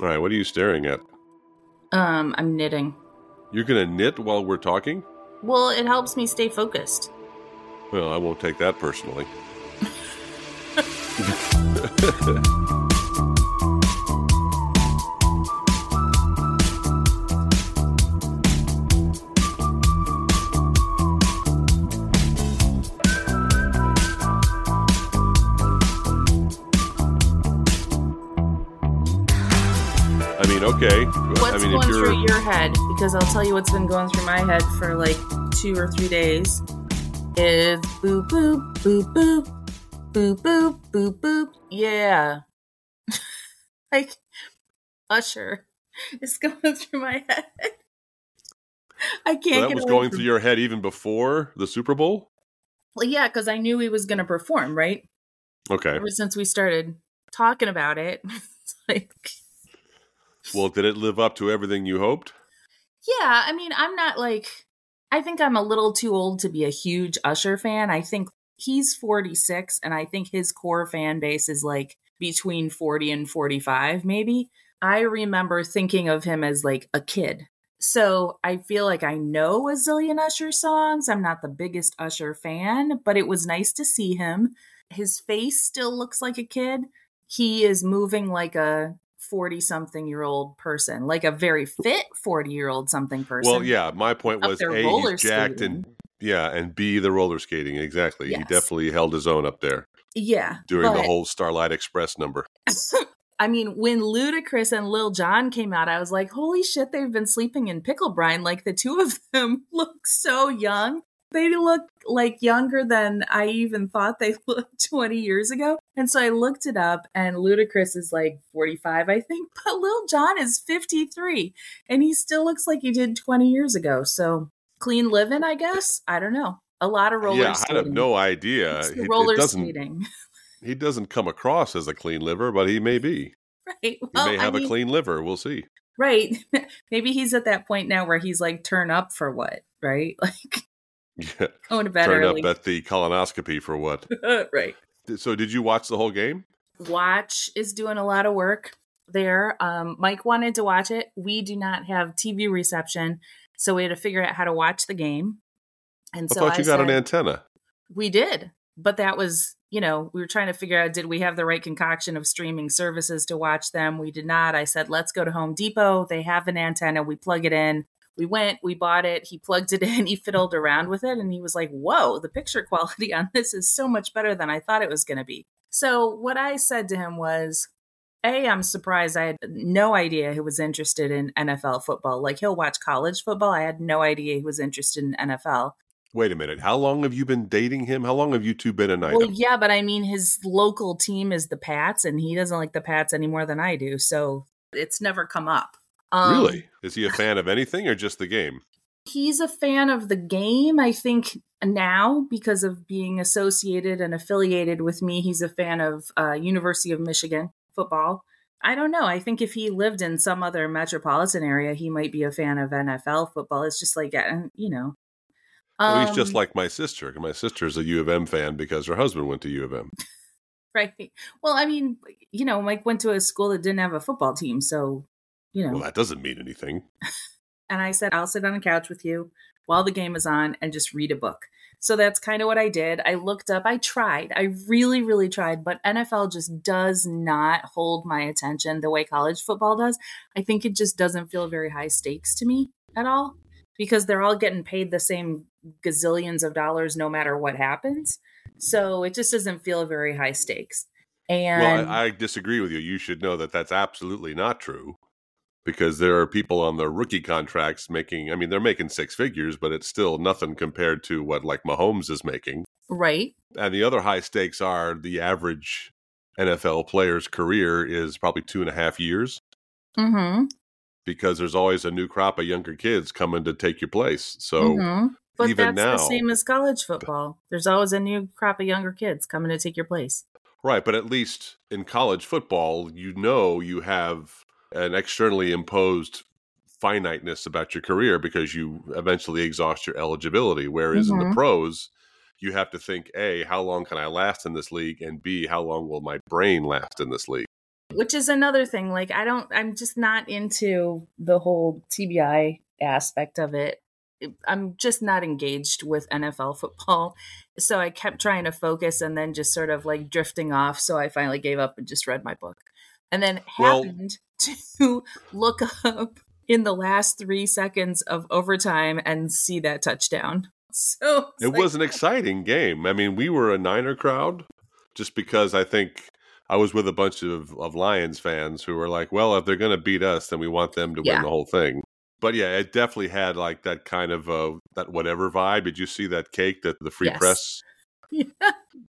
All right, what are you staring at? Um, I'm knitting. You're going to knit while we're talking? Well, it helps me stay focused. Well, I won't take that personally. okay. What's I mean, going if you're through your head? Because I'll tell you what's been going through my head for like two or three days is boop boop boop boop boop boop boop boop. Yeah, like Usher is going through my head. I can't. so that was going through your head even before the Super Bowl. Well, yeah, because I knew he was going to perform, right? Okay. Ever since we started talking about it, like, Well, did it live up to everything you hoped? yeah. I mean, I'm not like. I think I'm a little too old to be a huge Usher fan. I think he's 46, and I think his core fan base is like between 40 and 45, maybe. I remember thinking of him as like a kid. So I feel like I know a zillion Usher songs. I'm not the biggest Usher fan, but it was nice to see him. His face still looks like a kid. He is moving like a 40 something year old person, like a very fit 40 year old something person. Well, yeah. My point was a he's jacked skating. and yeah, and b the roller skating exactly. He definitely held his own up there Yeah. during the whole Starlight Express number. I mean, when Ludacris and Lil Jon came out, I was like, holy shit, they've been sleeping in pickle brine. Like the two of them look so young. They look like younger than I even thought they looked 20 years ago. And so I looked it up, and Ludacris is like 45, I think, but Lil Jon is 53, and he still looks like he did 20 years ago. So clean living, I guess. I don't know. A lot of roller yeah, I have no idea. He- roller doesn't- skating. He doesn't come across as a clean liver, but he may be. Right. He Well, may I have mean- a clean liver. We'll see. Right. Maybe he's at that point now where he's like, turn up for what? Right? Like, Yeah. going to bed Turned early. up at the colonoscopy for what? right. So, did you watch the whole game? Watch is doing a lot of work there. Um, Mike wanted to watch it. We do not have TV reception. So we had to figure out how to watch the game. And I so thought I you got an antenna. We did. But that was, you know, we were trying to figure out did we have the right concoction of streaming services to watch them? We did not. I said, let's go to Home Depot. They have an antenna. We plug it in. We went, we bought it. He plugged it in. He fiddled around with it. And he was like, whoa, the picture quality on this is so much better than I thought it was going to be. So what I said to him was, A, I'm surprised. I had no idea he was interested in NFL football. Like he'll watch college football. I had no idea he was interested in NFL. Wait a minute. How long have you been dating him? How long have you two been an item? Well, yeah, but I mean, his local team is the Pats, and he doesn't like the Pats any more than I do. So it's never come up. Um, really? Is he a fan of anything or just the game? He's a fan of the game. I think now, because of being associated and affiliated with me, he's a fan of uh, University of Michigan football. I don't know. I think if he lived in some other metropolitan area, he might be a fan of NFL football. It's just like, you know. well, he's just Um, like my sister. My sister's a U of M fan because her husband went to U of M. Right. Well, I mean, you know, Mike went to a school that didn't have a football team, so you know. Well, that doesn't mean anything. and I said, I'll sit on the couch with you while the game is on and just read a book. So that's kind of what I did. I looked up, I tried, I really, really tried, but NFL just does not hold my attention the way college football does. I think it just doesn't feel very high stakes to me at all because they're all getting paid the same gazillions of dollars no matter what happens. So it just doesn't feel very high stakes. And Well, I, I disagree with you. You should know that that's absolutely not true because there are people on their rookie contracts making, I mean, they're making six figures, but it's still nothing compared to what like Mahomes is making. right. And the other high stakes are the average NFL player's career is probably two and a half years Mm-hmm. because there's always a new crop of younger kids coming to take your place. So, Mhm. But even that's now- the same as college football. There's always a new crop of younger kids coming to take your place. right. But at least in college football, you know you have an externally imposed finiteness about your career because you eventually exhaust your eligibility. Whereas in the Mhm. pros, you have to think A, how long can I last in this league? And B, how long will my brain last in this league? Which is another thing. Like, I don't, I'm just not into the whole TBI aspect of it. I'm just not engaged with NFL football. So I kept trying to focus and then just sort of like drifting off. So I finally gave up and just read my book. And then Well- happened to look up in the last three seconds of overtime and see that touchdown. So It like, was an exciting game. I mean, we were a Niner crowd just because I think I was with a bunch of, of Lions fans who were like, well, if they're going to beat us, then we want them to Yeah. win the whole thing. But yeah, it definitely had like that kind of uh, that whatever vibe. Did you see that cake that the free Yes. press? yeah.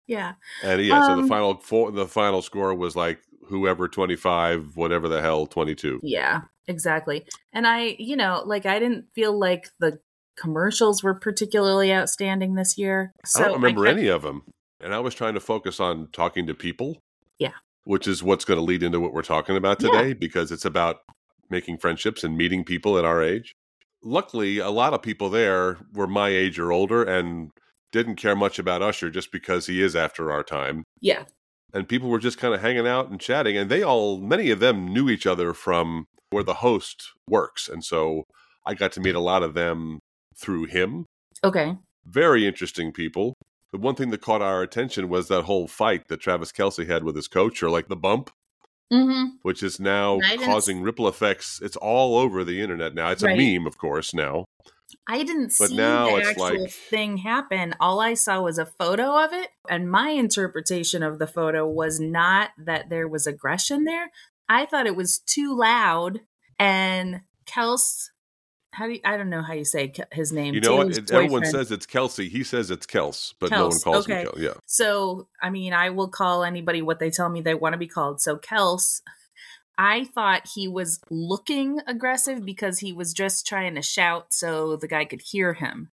yeah. And yeah, so the Um, final four, the final score was like whoever twenty five, whatever the hell twenty two. Yeah, exactly. And I, you know, like I didn't feel like the commercials were particularly outstanding this year. So I don't remember kept- any of them, and I was trying to focus on talking to people. Yeah. which is what's going to lead into what we're talking about Yeah. today because it's about making friendships and meeting people at our age. Luckily, a lot of people there were my age or older and didn't care much about Usher just because he is after our time. Yeah. And people were just kind of hanging out and chatting, and they all, many of them knew each other from where the host works, and so I got to meet a lot of them through him Okay. very interesting people. The one thing that caught our attention was that whole fight that Travis Kelce had with his coach, or like the bump, Mm-hmm. which is now causing ripple effects. It's all over the internet now. It's Right. a meme, of course, now. I didn't But see the actual like- thing happen. All I saw was a photo of it, and my interpretation of the photo was not that there was aggression there. I thought it was too loud, and Kels. How do you, I don't know how you say his name? You know what? Taylor's It, everyone says it's Kelsey. He says it's Kels, but no one calls okay. him Kels. Yeah. So, I mean, I will call anybody what they tell me they want to be called. So, Kels, I thought he was looking aggressive because he was just trying to shout so the guy could hear him.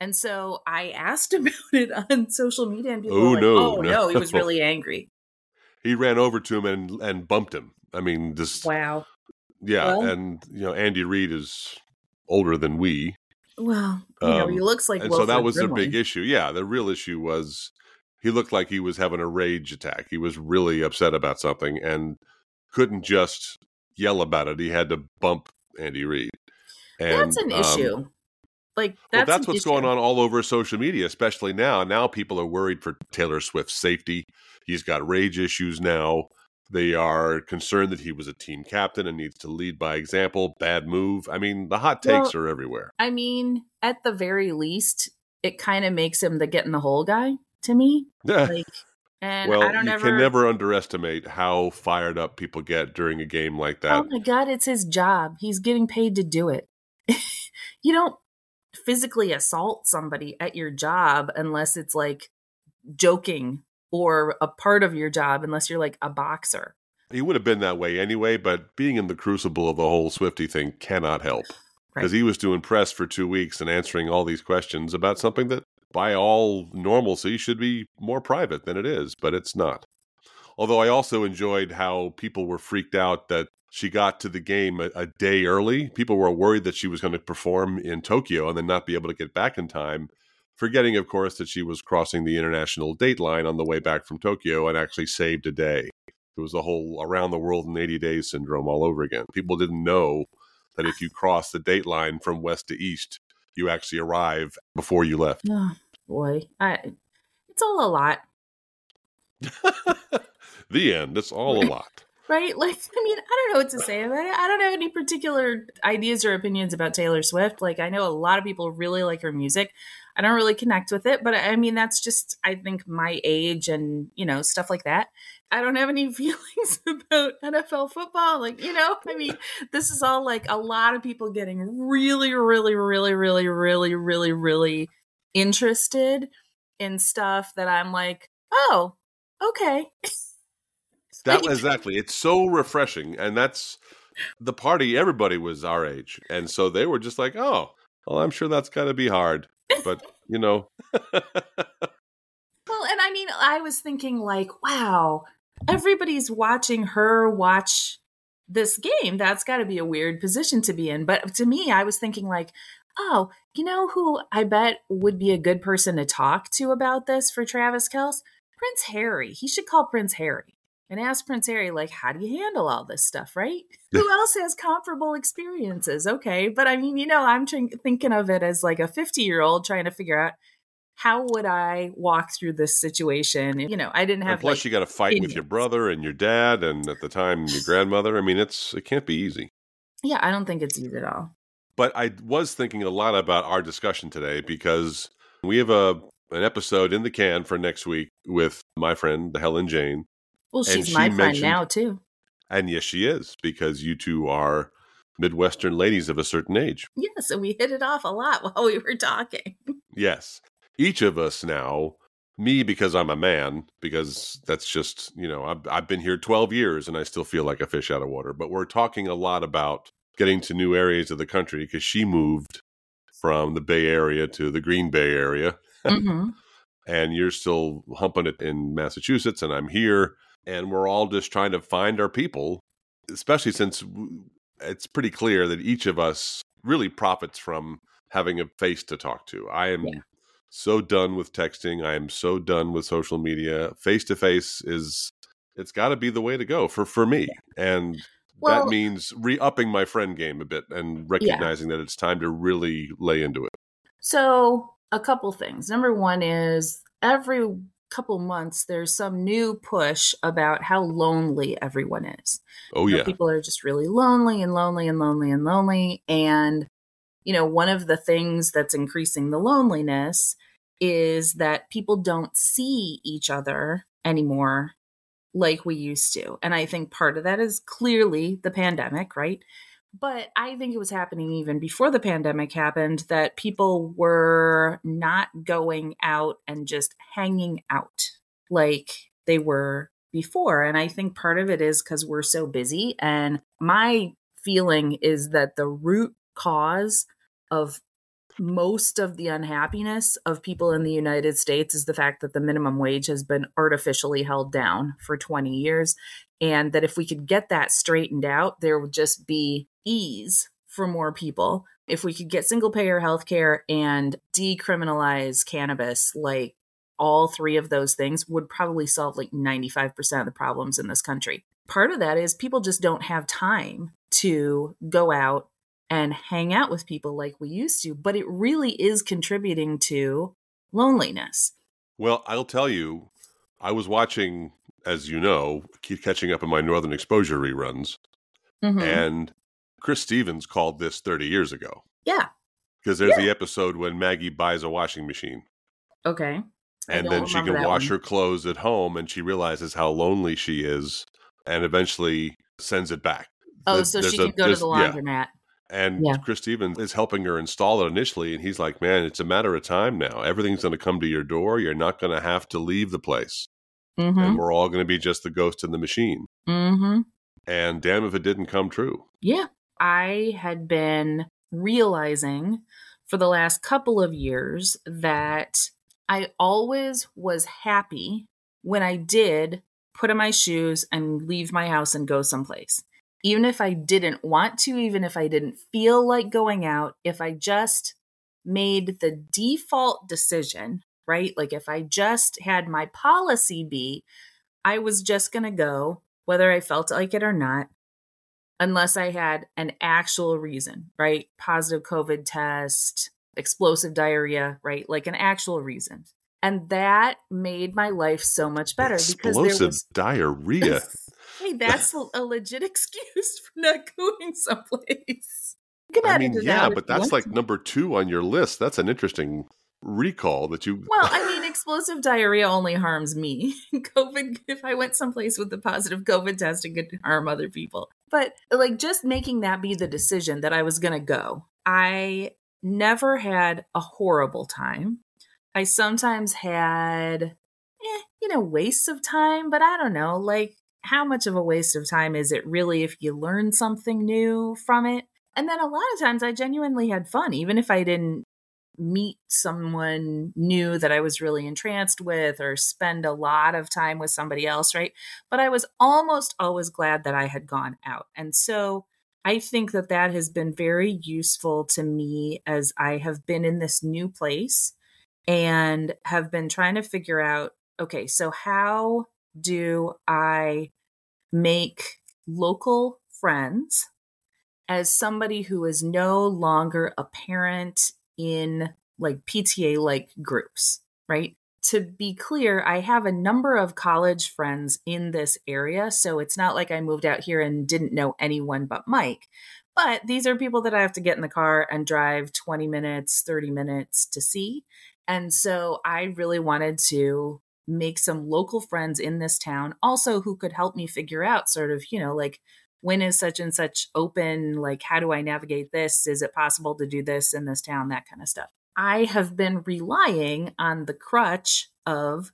And so I asked about it on social media, and people Oh, were like, no, "Oh no, he was really angry." He ran over to him and and bumped him. I mean, this. Wow. Yeah, Well- and you know, Andy Reid is older than we, Well, you know, he Um, looks like. and so that was the big issue. Yeah, the real issue was he looked like he was having a rage attack. He was really upset about something and couldn't just yell about it. He had to bump Andy Reid. And That's an um, issue. Like that's, well, that's what's going on all over social media, especially now. Now people are worried for Taylor Swift's safety. He's got rage issues now. They are concerned that he was a team captain and needs to lead by example. Bad move. I mean, the hot takes are everywhere. I mean, at the very least, it kind of makes him the get in the hole guy to me. Like, and well, I don't you ever. can never underestimate how fired up people get during a game like that. Oh my god, it's his job. He's getting paid to do it. you don't physically assault somebody at your job unless it's like joking or a part of your job unless you're like a boxer. He would have been that way anyway, but being in the crucible of the whole Swifty thing cannot help. Because Right. he was doing press for two weeks and answering all these questions about something that, by all normalcy, should be more private than it is, but it's not. Although I also enjoyed how people were freaked out that she got to the game a, a day early. People were worried that she was going to perform in Tokyo and then not be able to get back in time, forgetting, of course, that she was crossing the international date line on the way back from Tokyo and actually saved a day. It was the whole around the world in 80 days syndrome all over again. People didn't know that if you cross the date line from west to east, you actually arrive before you left. boy. I it's all a lot. the end. It's all a lot. Right? Like, I mean, I don't know what to say about it. I don't have any particular ideas or opinions about Taylor Swift. Like, I know a lot of people really like her music. I don't really connect with it, but I mean, that's just, I think, my age and, you know, stuff like that. I don't have any feelings about NFL football. Like, you know, I mean, this is all like a lot of people getting really, really, really, really, really, really, really interested in stuff that I'm like, oh, okay. That exactly. It's so refreshing, and that's the party. Everybody was our age, and so they were just like, "Oh, well, I'm sure that's got to be hard." But you know, Well, and I mean, I was thinking, like, wow, everybody's watching her watch this game. That's got to be a weird position to be in. But to me, I was thinking, like, oh, you know who I bet would be a good person to talk to about this for Travis Kelce? Prince Harry. He should call Prince Harry and ask Prince Harry, like, how do you handle all this stuff, right? Who else has comparable experiences? Okay. But I mean, you know, I'm tr- thinking of it as like a 50 year old trying to figure out how would I walk through this situation? You know, I didn't have. And plus, like, you got to fight with your brother and your dad, and at the time, your grandmother. I mean, it's it can't be easy. Yeah, I don't think it's easy at all. But I was thinking a lot about our discussion today because we have a an episode in the can for next week with my friend Helen Jane. Well, she's my friend now too. And yes, she is because you two are Midwestern ladies of a certain age. Yes, and we hit it off a lot while we were talking. yes each of us now me because i'm a man because that's just you know I've, I've been here 12 years and i still feel like a fish out of water but we're talking a lot about getting to new areas of the country because she moved from the bay area to the green bay area mm-hmm. and you're still humping it in massachusetts and i'm here and we're all just trying to find our people especially since it's pretty clear that each of us really profits from having a face to talk to i am yeah so done with texting. I am so done with social media. Face to face is it's got to be the way to go for for me. And well, that means re-upping my friend game a bit and recognizing yeah. that it's time to really lay into it. So, a couple things. Number 1 is every couple months there's some new push about how lonely everyone is. Oh you know, yeah. People are just really lonely and lonely and lonely and lonely and you know, one of the things that's increasing the loneliness is that people don't see each other anymore like we used to. And I think part of that is clearly the pandemic, right? But I think it was happening even before the pandemic happened that people were not going out and just hanging out like they were before. And I think part of it is because we're so busy. And my feeling is that the root cause of most of the unhappiness of people in the United States is the fact that the minimum wage has been artificially held down for 20 years. And that if we could get that straightened out, there would just be ease for more people. If we could get single payer healthcare and decriminalize cannabis, like all three of those things would probably solve like 95% of the problems in this country. Part of that is people just don't have time to go out and hang out with people like we used to, but it really is contributing to loneliness. Well, I'll tell you, I was watching, as you know, keep catching up on my Northern Exposure reruns, mm-hmm. and Chris Stevens called this 30 years ago. Yeah. Because there's yeah. the episode when Maggie buys a washing machine. Okay. and then she can wash one. her clothes at home and she realizes how lonely she is and eventually sends it back. Oh, so she can go to the laundromat. Yeah and yeah. Chris Stevens is helping her install it initially, and he's like, "Man, it's a matter of time now. Everything's going to come to your door. You're not going to have to leave the place, mm-hmm. and we're all going to be just the ghost in the machine." Mm-hmm. And damn if it didn't come true. Yeah, I had been realizing for the last couple of years that I always was happy when I did put on my shoes and leave my house and go someplace even if I didn't want to, even if I didn't feel like going out, if I just made the default decision, right? Like if I just had my policy be, I was just going to go, whether I felt like it or not, unless I had an actual reason, right? Positive COVID test, explosive diarrhea, right? Like an actual reason. And that made my life so much better because there was diarrhea. hey, that's a legit excuse for not going someplace. I mean, yeah, but that's like number two on your list. That's an interesting recall that you. Well, I mean, explosive diarrhea only harms me. COVID, if I went someplace with a positive COVID test, it could harm other people. But like just making that be the decision that I was going to go, I never had a horrible time. I sometimes had, eh, you know, wastes of time, but I don't know, like how much of a waste of time is it really if you learn something new from it? And then a lot of times I genuinely had fun, even if I didn't meet someone new that I was really entranced with or spend a lot of time with somebody else, right? But I was almost always glad that I had gone out. And so I think that that has been very useful to me as I have been in this new place and have been trying to figure out okay, so how do I make local friends as somebody who is no longer a parent in like PTA like groups, right? To be clear, I have a number of college friends in this area. So it's not like I moved out here and didn't know anyone but Mike. But these are people that I have to get in the car and drive 20 minutes, 30 minutes to see. And so I really wanted to make some local friends in this town also who could help me figure out sort of, you know, like when is such and such open? Like, how do I navigate this? Is it possible to do this in this town? That kind of stuff. I have been relying on the crutch of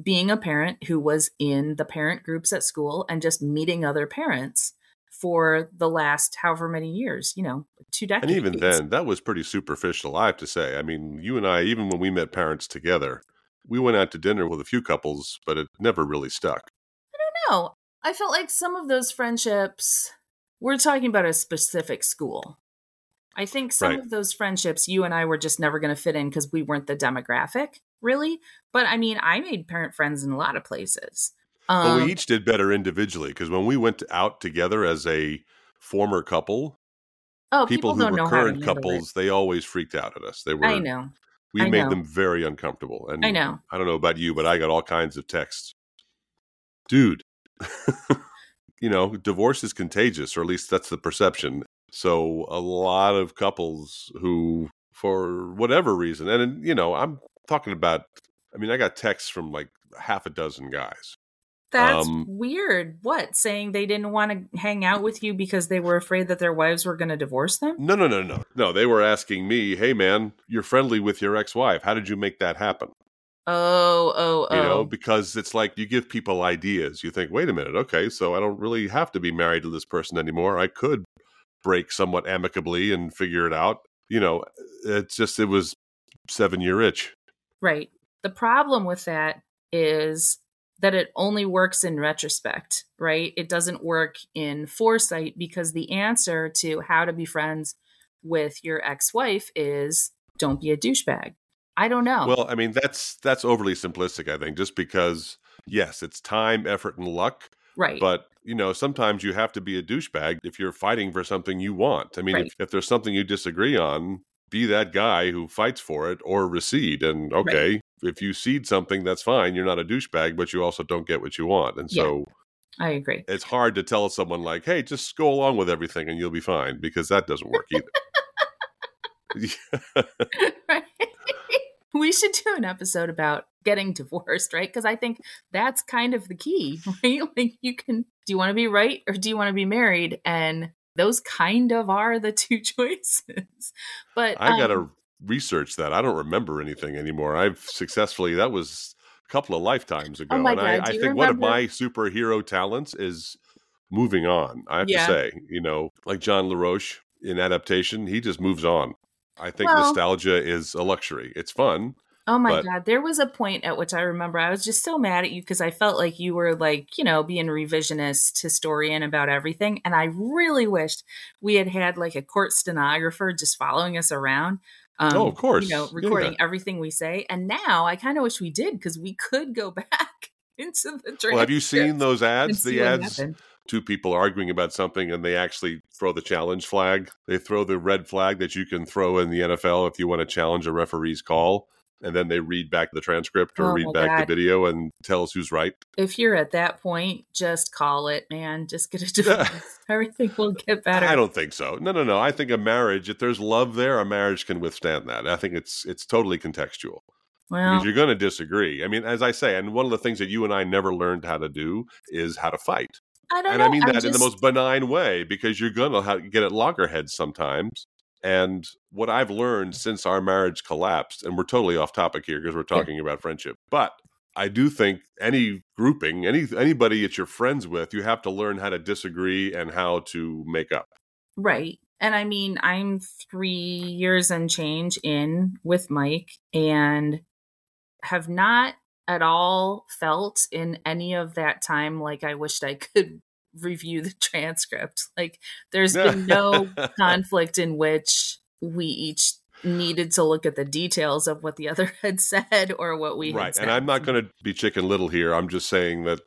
being a parent who was in the parent groups at school and just meeting other parents for the last however many years, you know, two decades. And even then, that was pretty superficial, I have to say. I mean, you and I, even when we met parents together, we went out to dinner with a few couples, but it never really stuck. I don't know. I felt like some of those friendships, we're talking about a specific school. I think some right. of those friendships you and I were just never going to fit in because we weren't the demographic, really. But I mean, I made parent friends in a lot of places. Um, well, we each did better individually because when we went out together as a former couple, oh, people, people who were current couples, they always freaked out at us. They were, I know, we I made know. them very uncomfortable. And I know. I don't know about you, but I got all kinds of texts, dude. you know, divorce is contagious, or at least that's the perception. So a lot of couples who, for whatever reason, and you know, I'm talking about. I mean, I got texts from like half a dozen guys. That's um, weird. What saying they didn't want to hang out with you because they were afraid that their wives were going to divorce them? No, no, no, no, no. They were asking me, "Hey, man, you're friendly with your ex-wife. How did you make that happen?" Oh, oh, oh. You know, because it's like you give people ideas. You think, wait a minute, okay, so I don't really have to be married to this person anymore. I could break somewhat amicably and figure it out. You know, it's just, it was seven year itch. Right. The problem with that is that it only works in retrospect, right? It doesn't work in foresight because the answer to how to be friends with your ex wife is don't be a douchebag. I don't know. Well, I mean, that's that's overly simplistic, I think, just because yes, it's time, effort, and luck. Right. But you know, sometimes you have to be a douchebag if you're fighting for something you want. I mean, Right. if, if there's something you disagree on, be that guy who fights for it or recede. And okay, if you cede something, that's fine. You're not a douchebag, but you also don't get what you want. And Yeah. so I agree. it's hard to tell someone like, hey, just go along with everything and you'll be fine because that doesn't work either. right. We should do an episode about getting divorced, right? Because I think that's kind of the key, right? Like you can do you want to be right or do you want to be married? And those kind of are the two choices. But I got um, research that. I don't remember anything anymore. I've successfully, that was a couple of lifetimes oh ago. Oh and God, I, I think one of my superhero talents is moving on. I have Yeah. to say, you know, like John LaRoche in adaptation, he just moves on. I think Well- nostalgia is a luxury. It's fun. Oh my But- god, there was a point at which I remember I was just so mad at you because I felt like you were like, you know, being revisionist historian about everything and I really wished we had had like a court stenographer just following us around. Um, Oh, of course. You know, Yeah. recording everything we say. And now I kind of wish we did because we could go back into the transcript. Well, have you seen those ads? The ads, two people arguing about something and they actually throw the challenge flag. They throw the red flag that you can throw in the NFL if you want to challenge a referee's call. And then they read back the transcript or Oh read back God. the video and tell us who's right. If you're at that point, just call it, man. Just get a divorce. Everything will get better. I don't think so. No, no, no. I think a marriage, if there's love there, a marriage can withstand that. I think it's it's totally contextual. well, because you're going to disagree. I mean, as I say, and one of the things that you and I never learned how to do is how to fight. I don't And know. I mean that in the most benign way because you're going to get at loggerheads sometimes. And what I've learned since our marriage collapsed, and we're totally off topic here because we're talking about friendship, but I do think any grouping, any anybody that you're friends with, you have to learn how to disagree and how to make up. Right. And I mean, I'm three years and change in with Mike and have not at all felt in any of that time like I wished I could review the transcript. Like, there's been no conflict in which we each needed to look at the details of what the other had said or what we had right and i'm not going to be chicken little here i'm just saying that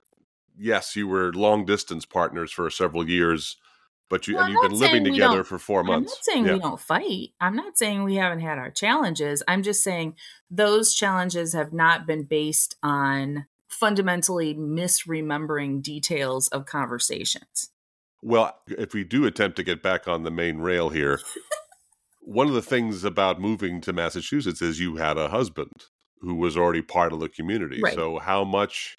yes, you were long distance partners for several years, but you Well, and you've been living together for four months. I'm not saying yeah. we don't fight. I'm not saying we haven't had our challenges. I'm just saying those challenges have not been based on fundamentally misremembering details of conversations. Well, if we do attempt to get back on the main rail here, one of the things about moving to Massachusetts is you had a husband who was already part of the community. Right. So, how much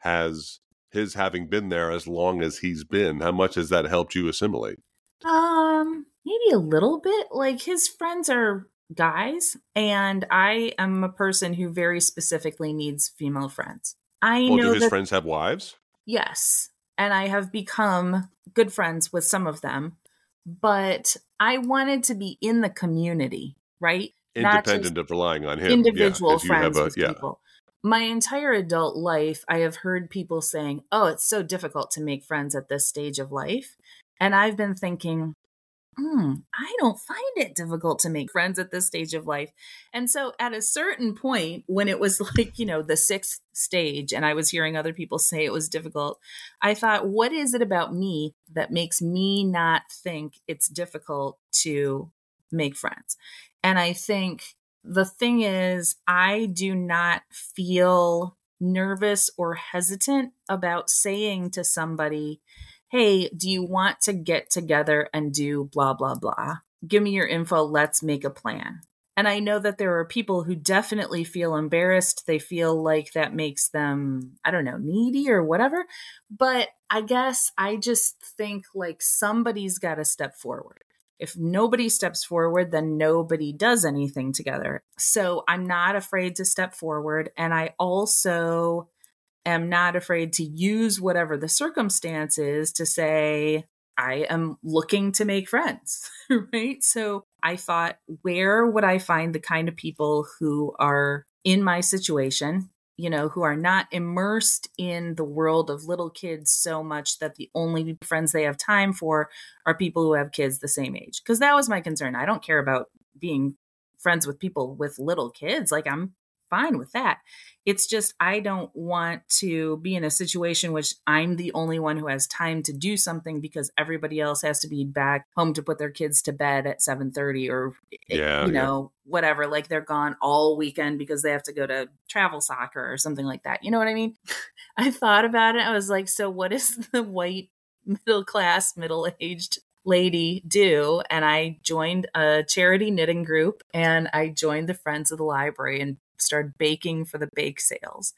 has his having been there as long as he's been, how much has that helped you assimilate? Um, maybe a little bit. Like his friends are guys, and I am a person who very specifically needs female friends. I Well, know do his that friends have wives? Yes. And I have become good friends with some of them, but I wanted to be in the community, right? Independent of relying on him. Individual have friends a- with yeah. people. My entire adult life, I have heard people saying, oh, it's so difficult to make friends at this stage of life. And I've been thinking, hmm, I don't find it difficult to make friends at this stage of life. And so at a certain point, when it was like, you know, the sixth stage, and I was hearing other people say it was difficult, I thought, what is it about me that makes me not think it's difficult to make friends? And I think the thing is, I do not feel nervous or hesitant about saying to somebody, hey, do you want to get together and do blah, blah, blah? Give me your info. Let's make a plan. And I know that there are people who definitely feel embarrassed. They feel like that makes them, I don't know, needy or whatever. But I guess I just think like somebody's got to step forward. If nobody steps forward, then nobody does anything together. So I'm not afraid to step forward. And I also am not afraid to use whatever the circumstance is to say, I am looking to make friends, right? So I thought, where would I find the kind of people who are in my situation, you know, who are not immersed in the world of little kids so much that the only friends they have time for are people who have kids the same age? Because that was my concern. I don't care about being friends with people with little kids. Like, I'm fine with that. It's just I don't want to be in a situation which I'm the only one who has time to do something because everybody else has to be back home to put their kids to bed at 7:30 or eh, Yeah, you yeah. know, whatever, like they're gone all weekend because they have to go to travel soccer or something like that. You know what I mean? I thought about it. I was like, so what is the white middle class, middle-aged lady do and i joined a charity knitting group and i joined the friends of the library and started baking for the bake sales.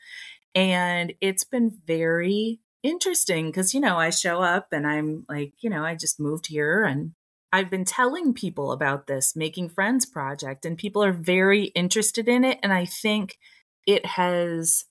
And it's been very interesting because, you know, I show up and I'm like, you know, I just moved here and I've been telling people about this Making Friends project, and people are very interested in it. And I think it has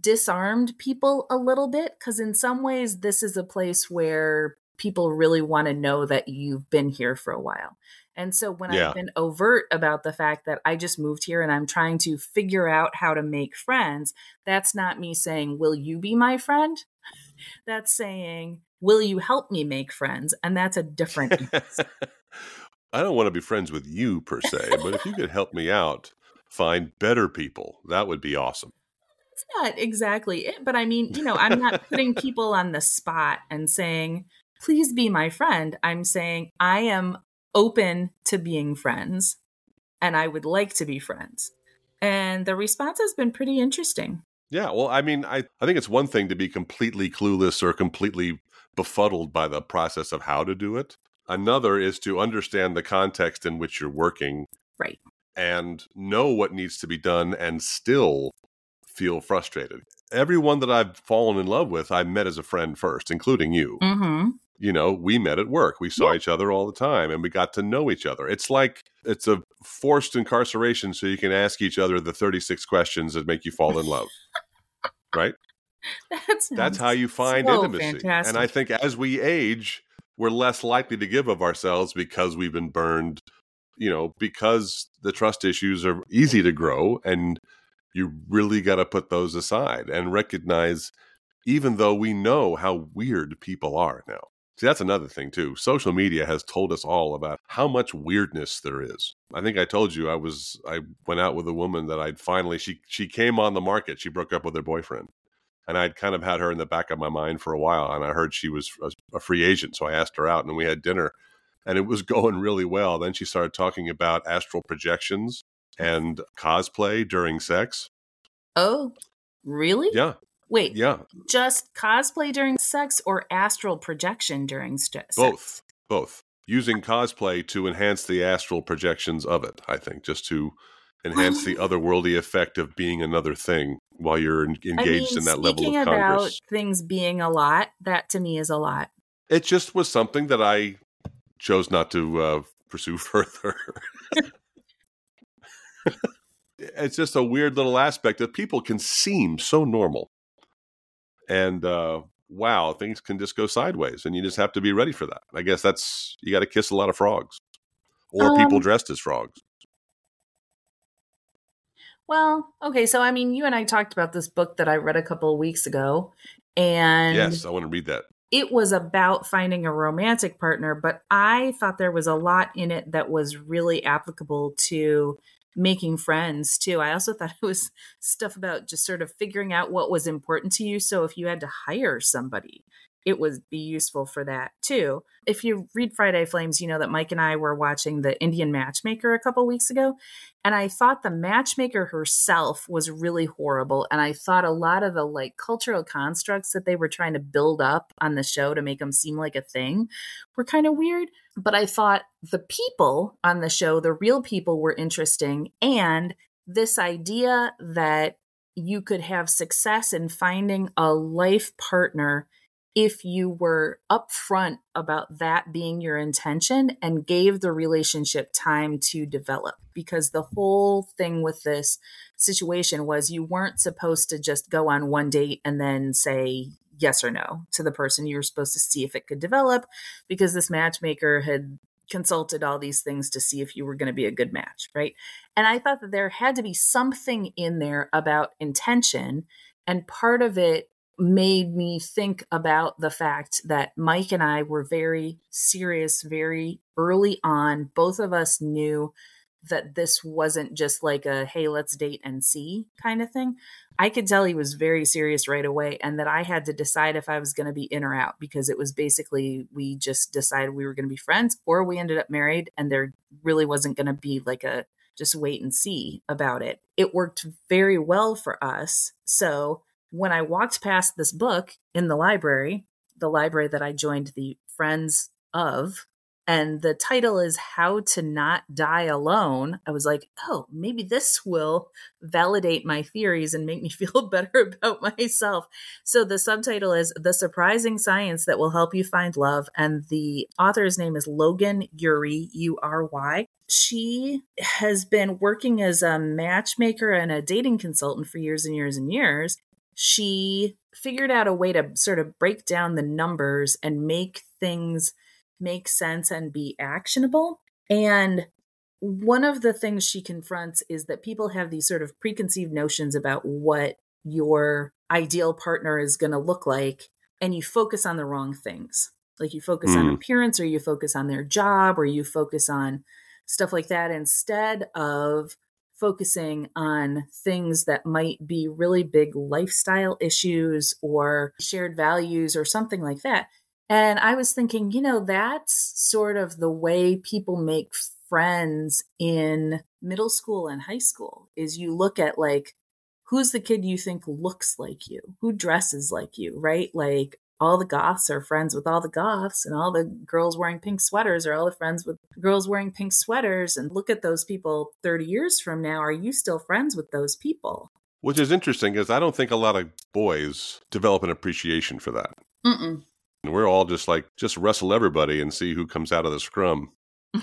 disarmed people a little bit because, in some ways, this is a place where people really want to know that you've been here for a while. And so when Yeah. I've been overt about the fact that I just moved here and I'm trying to figure out how to make friends, that's not me saying, Will you be my friend? That's saying, Will you help me make friends? And that's a different. I don't want to be friends with you per se, but if you could help me out find better people, that would be awesome. It's not exactly it, but I mean, you know, I'm not putting people on the spot and saying, please be my friend. I'm saying I am open to being friends and I would like to be friends. And the response has been pretty interesting. Yeah, well, I mean, I, I think it's one thing to be completely clueless or completely befuddled by the process of how to do it. Another is to understand the context in which you're working Right. and know what needs to be done and still feel frustrated. Everyone that I've fallen in love with, I met as a friend first, including you. Mm-hmm. You know, we met at work. We saw Yeah. each other all the time and we got to know each other. It's like it's a forced incarceration so you can ask each other the 36 questions that make you fall in love. right? That's That's how you find so intimacy. fantastic. And I think as we age, we're less likely to give of ourselves because we've been burned, you know, because the trust issues are easy to grow and you really got to put those aside and recognize even though we know how weird people are now. See, that's another thing too. Social media has told us all about how much weirdness there is. I think I told you I was I went out with a woman that I'd finally she she came on the market. She broke up with her boyfriend. and I'd kind of had her in the back of my mind for a while, and I heard she was a free agent, so I asked her out, and we had dinner, and it was going really well. Then she started talking about astral projections and cosplay during sex. Oh, really? Yeah. Wait. Yeah. Just cosplay during sex or astral projection during st- sex? Both. Both. Using cosplay to enhance the astral projections of it, I think, just to enhance the otherworldly effect of being another thing while you're engaged I mean, in that level of about Congress. things being a lot, that to me is a lot. It just was something that I chose not to uh, pursue further. it's just a weird little aspect that people can seem so normal. And uh, wow, things can just go sideways, and you just have to be ready for that. I guess that's you got to kiss a lot of frogs or people Um, dressed as frogs. Well, okay, so I mean, you and I talked about this book that I read a couple of weeks ago, and Yes, I want to read that. it was about finding a romantic partner, but I thought there was a lot in it that was really applicable to making friends too. I also thought it was stuff about just sort of figuring out what was important to you. So if you had to hire somebody, it would be useful for that too. If you read Friday Flames, you know that Mike and I were watching the Indian Matchmaker a couple weeks ago, and I thought the matchmaker herself was really horrible. And I thought a lot of the like cultural constructs that they were trying to build up on the show to make them seem like a thing were kind of weird. But I thought the people on the show, the real people, were interesting. And this idea that you could have success in finding a life partner if you were upfront about that being your intention and gave the relationship time to develop. Because the whole thing with this situation was you weren't supposed to just go on one date and then say yes or no to the person. You were supposed to see if it could develop because this matchmaker had consulted all these things to see if you were going to be a good match, right? And I thought that there had to be something in there about intention. And part of it made me think about the fact that Mike and I were very serious very early on. Both of us knew that this wasn't just like a hey, let's date and see kind of thing. I could tell he was very serious right away and that I had to decide if I was going to be in or out because it was basically we just decided we were going to be friends or we ended up married and there really wasn't going to be like a just wait and see about it. It worked very well for us. So when I walked past this book in the library, the library that I joined the Friends of, and the title is How to Not Die Alone, I was like, oh, maybe this will validate my theories and make me feel better about myself. So the subtitle is The Surprising Science That Will Help You Find Love. And the author's name is Logan Ury, U R Y. She has been working as a matchmaker and a dating consultant for years and years and years she figured out a way to sort of break down the numbers and make things make sense and be actionable. And one of the things she confronts is that people have these sort of preconceived notions about what your ideal partner is going to look like, and you focus on the wrong things. Like you focus on Mm. appearance, or you focus on their job, or you focus on stuff like that instead of focusing on things that might be really big lifestyle issues or shared values or something like that. And I was thinking, you know, that's sort of the way people make friends in middle school and high school is you look at like who's the kid you think looks like you, who dresses like you, right? Like all the goths are friends with all the goths and all the girls wearing pink sweaters are all the friends with girls wearing pink sweaters and look at those people 30 years from now are you still friends with those people Which is interesting because I don't think a lot of boys develop an appreciation for that. Mm-mm. And we're all just like, just wrestle everybody and see who comes out of the scrum.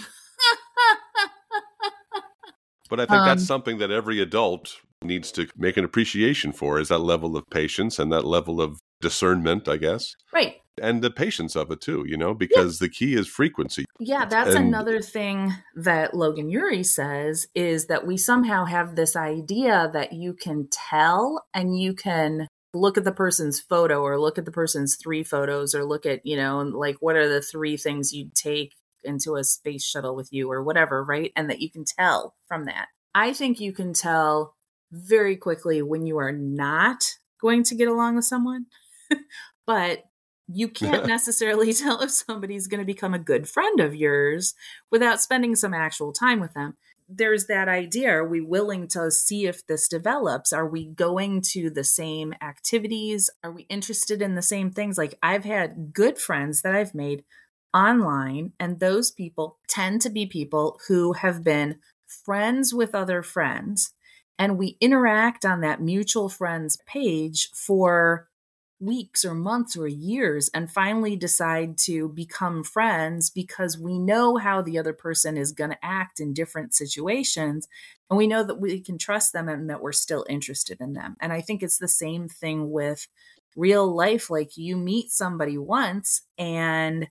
But I think Um, that's something that every adult needs to make an appreciation for is that level of patience and that level of discernment, I guess. right And the patience of it too, you know, because the key is frequency. Yeah, that's And- another thing that Logan Ury says is that we somehow have this idea that you can tell and you can look at the person's photo or look at the person's three photos or look at, you know, like what are the three things you'd take into a space shuttle with you or whatever, right? And that you can tell from that. I think you can tell very quickly when you are not going to get along with someone. but you can't necessarily tell if somebody's going to become a good friend of yours without spending some actual time with them. There's that idea are we willing to see if this develops? Are we going to the same activities? Are we interested in the same things? Like, I've had good friends that I've made online, and those people tend to be people who have been friends with other friends. And we interact on that mutual friends page for weeks or months or years and finally decide to become friends because we know how the other person is going to act in different situations and we know that we can trust them and that we're still interested in them. And I think it's the same thing with real life like you meet somebody once and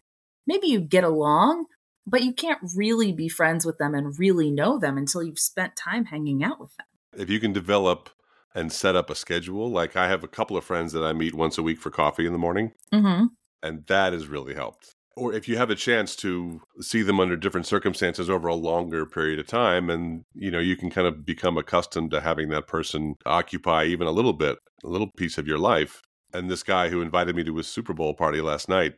maybe you get along but you can't really be friends with them and really know them until you've spent time hanging out with them. If you can develop and set up a schedule. Like I have a couple of friends that I meet once a week for coffee in the morning, mm-hmm. and that has really helped. Or if you have a chance to see them under different circumstances over a longer period of time, and you know you can kind of become accustomed to having that person occupy even a little bit, a little piece of your life. And this guy who invited me to his Super Bowl party last night,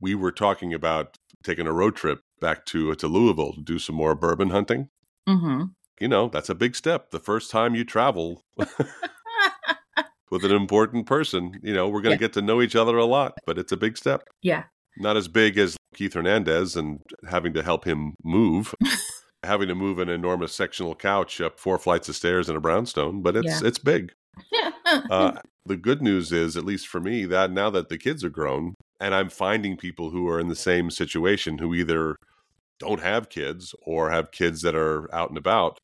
we were talking about taking a road trip back to to Louisville to do some more bourbon hunting. Mm-hmm you know, that's a big step. The first time you travel with an important person, you know, we're going to yeah. get to know each other a lot, but it's a big step. Yeah. Not as big as Keith Hernandez and having to help him move. having to move an enormous sectional couch up four flights of stairs in a brownstone, but it's yeah. it's big. uh, the good news is, at least for me, that now that the kids are grown, and I'm finding people who are in the same situation who either don't have kids or have kids that are out and about,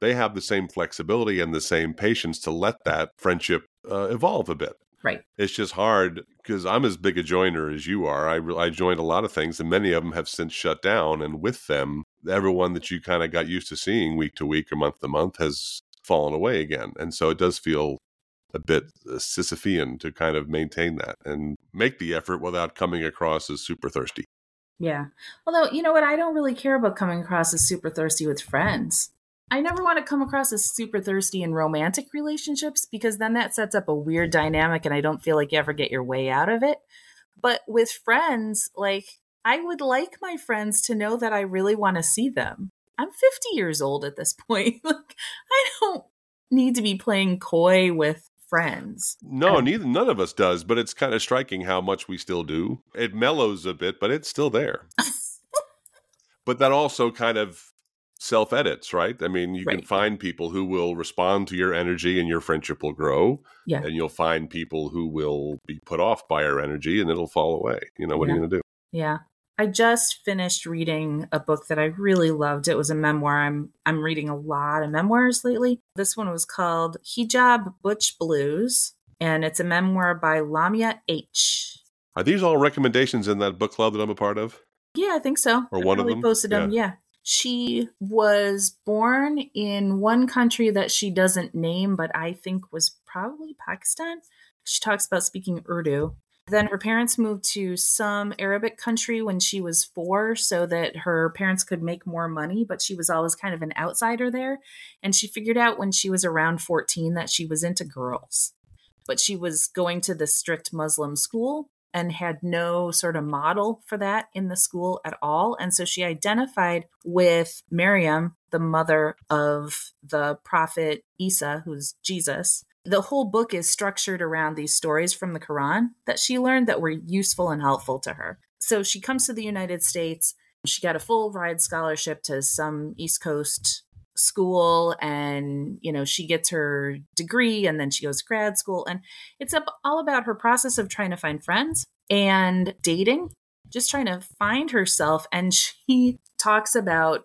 they have the same flexibility and the same patience to let that friendship uh, evolve a bit. Right. It's just hard because I'm as big a joiner as you are. I, I joined a lot of things, and many of them have since shut down. And with them, everyone that you kind of got used to seeing week to week or month to month has fallen away again. And so it does feel a bit uh, Sisyphean to kind of maintain that and make the effort without coming across as super thirsty. Yeah. Although, you know what? I don't really care about coming across as super thirsty with friends. I never want to come across as super thirsty in romantic relationships because then that sets up a weird dynamic and I don't feel like you ever get your way out of it. But with friends, like, I would like my friends to know that I really want to see them. I'm 50 years old at this point. like, I don't need to be playing coy with friends. No, neither none of us does, but it's kind of striking how much we still do. It mellows a bit, but it's still there. but that also kind of self edits, right? I mean, you right. can find people who will respond to your energy and your friendship will grow. Yeah. And you'll find people who will be put off by your energy and it'll fall away. You know, what yeah. are you going to do? Yeah. I just finished reading a book that I really loved. It was a memoir. I'm I'm reading a lot of memoirs lately. This one was called Hijab Butch Blues, and it's a memoir by Lamya H. Are these all recommendations in that book club that I'm a part of? Yeah, I think so. Or I one of them posted them. Yeah. yeah. She was born in one country that she doesn't name, but I think was probably Pakistan. She talks about speaking Urdu. Then her parents moved to some Arabic country when she was four so that her parents could make more money, but she was always kind of an outsider there. And she figured out when she was around 14 that she was into girls. But she was going to the strict Muslim school and had no sort of model for that in the school at all. And so she identified with Miriam, the mother of the prophet Isa, who's Jesus, the whole book is structured around these stories from the Quran that she learned that were useful and helpful to her. So she comes to the United States. She got a full ride scholarship to some East Coast school and you know she gets her degree and then she goes to grad school and it's all about her process of trying to find friends and dating just trying to find herself and she talks about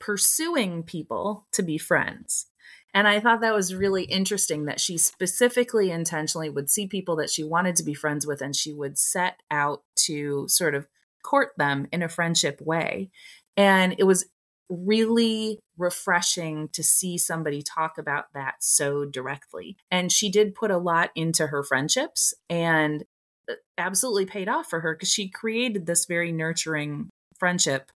pursuing people to be friends and I thought that was really interesting that she specifically intentionally would see people that she wanted to be friends with and she would set out to sort of court them in a friendship way. And it was really refreshing to see somebody talk about that so directly. And she did put a lot into her friendships and absolutely paid off for her because she created this very nurturing friendship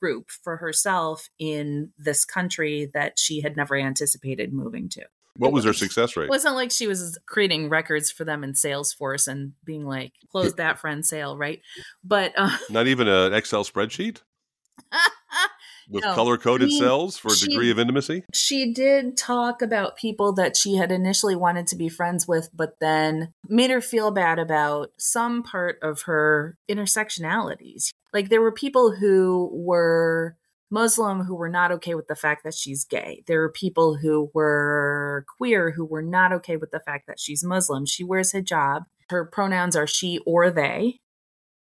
group for herself in this country that she had never anticipated moving to. What was her success rate? It wasn't like she was creating records for them in Salesforce and being like, close that friend sale, right? But uh, not even an Excel spreadsheet with No. color coded I mean, cells for a she- degree of intimacy. she did talk about people that she had initially wanted to be friends with, but then made her feel bad about some part of her intersectionalities. Like there were people who were Muslim who were not okay with the fact that she's gay. There were people who were queer who were not okay with the fact that she's Muslim. She wears hijab. Her pronouns are she or they.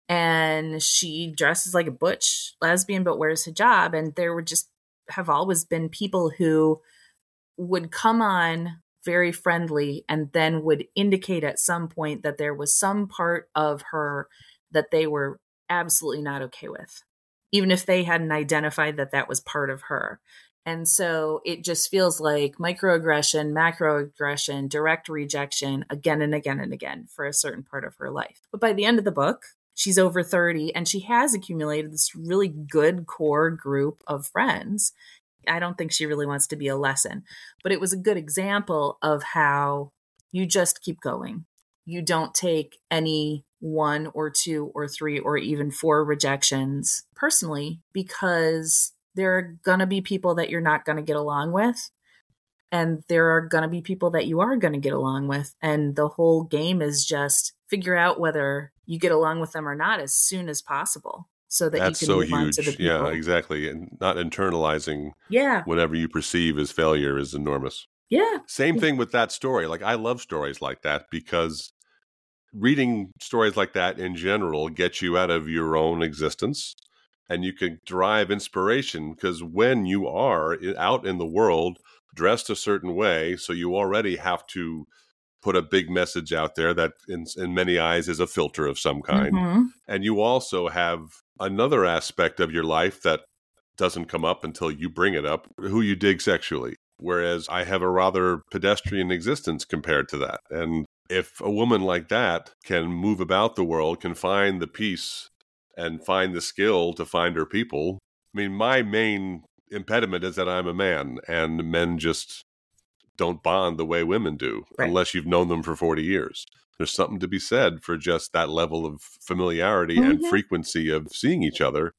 And she dresses like a butch lesbian but wears hijab. And there were just have always been people who would come on very friendly and then would indicate at some point that there was some part of her that they were absolutely not okay with, even if they hadn't identified that that was part of her. And so it just feels like microaggression, macroaggression, direct rejection again and again and again for a certain part of her life. But by the end of the book, she's over 30 and she has accumulated this really good core group of friends. I don't think she really wants to be a lesson, but it was a good example of how you just keep going. You don't take any one or two or three or even four rejections personally because there are going to be people that you're not going to get along with. And there are going to be people that you are going to get along with. And the whole game is just figure out whether you get along with them or not as soon as possible so that That's you can so move on huge. to the people. Yeah, exactly. And not internalizing Yeah. whatever you perceive as failure is enormous. Yeah. Same Yeah. thing with that story. Like I love stories like that because reading stories like that in general gets you out of your own existence and you can derive inspiration because when you are eh, out in the world dressed a certain way so you already have to put a big message out there that in, in many eyes is a filter of some kind. Mhm. and you also have another aspect of your life that doesn't come up until you bring it up who you dig sexually. Whereas i have a rather pedestrian existence compared to that. And if a woman like that can move about the world can find the peace and find the skill to find her people i mean my main impediment is that i'm a man and men just don't bond the way women do Right. unless you've known them for 40 years there's something to be said for just that level of familiarity and Mhm. frequency of seeing each other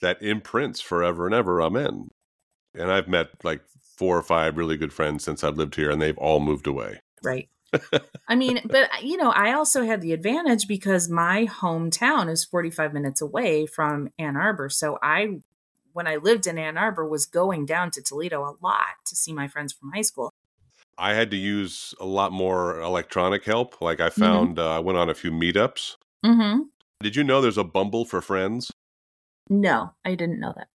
that imprints forever and ever Amen. And I've met like four or five really good friends since I've lived here, and they've all moved away. Right. I mean, but you know, I also had the advantage because my hometown is 45 minutes away from Ann Arbor. So I when I lived in Ann Arbor was going down to Toledo a lot to see my friends from high school. I had to use a lot more electronic help. Like I found, uh, I went on a few meetups. Mhm. Did you know there's a Bumble for friends? No, I didn't know that.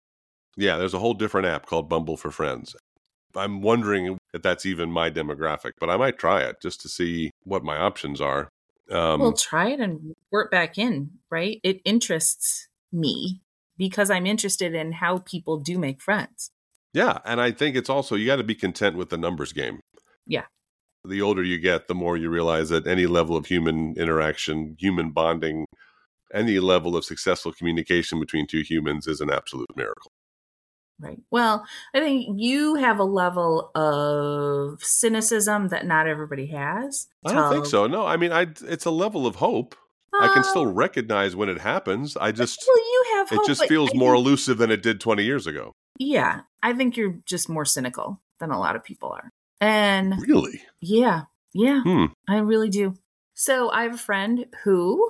Yeah, there's a whole different app called Bumble for Friends. I'm wondering if that's even my demographic, but I might try it just to see what my options are. Um, well, try it and work back in, right? It interests me because I'm interested in how people do make friends. Yeah, and I think it's also you got to be content with the numbers game. Yeah. The older you get, the more you realize that any level of human interaction, human bonding, any level of successful communication between two humans is an absolute miracle. Right. Well, I think you have a level of cynicism that not everybody has. I don't think So-. No, I mean, I it's a level of hope. I can still Um, recognize when it happens. I just well, you have it just feels I more think- elusive than it did 20 years ago. yeah, I think you're just more cynical than a lot of people are. And Really? yeah, yeah, Hmm. I really do. So I have a friend who,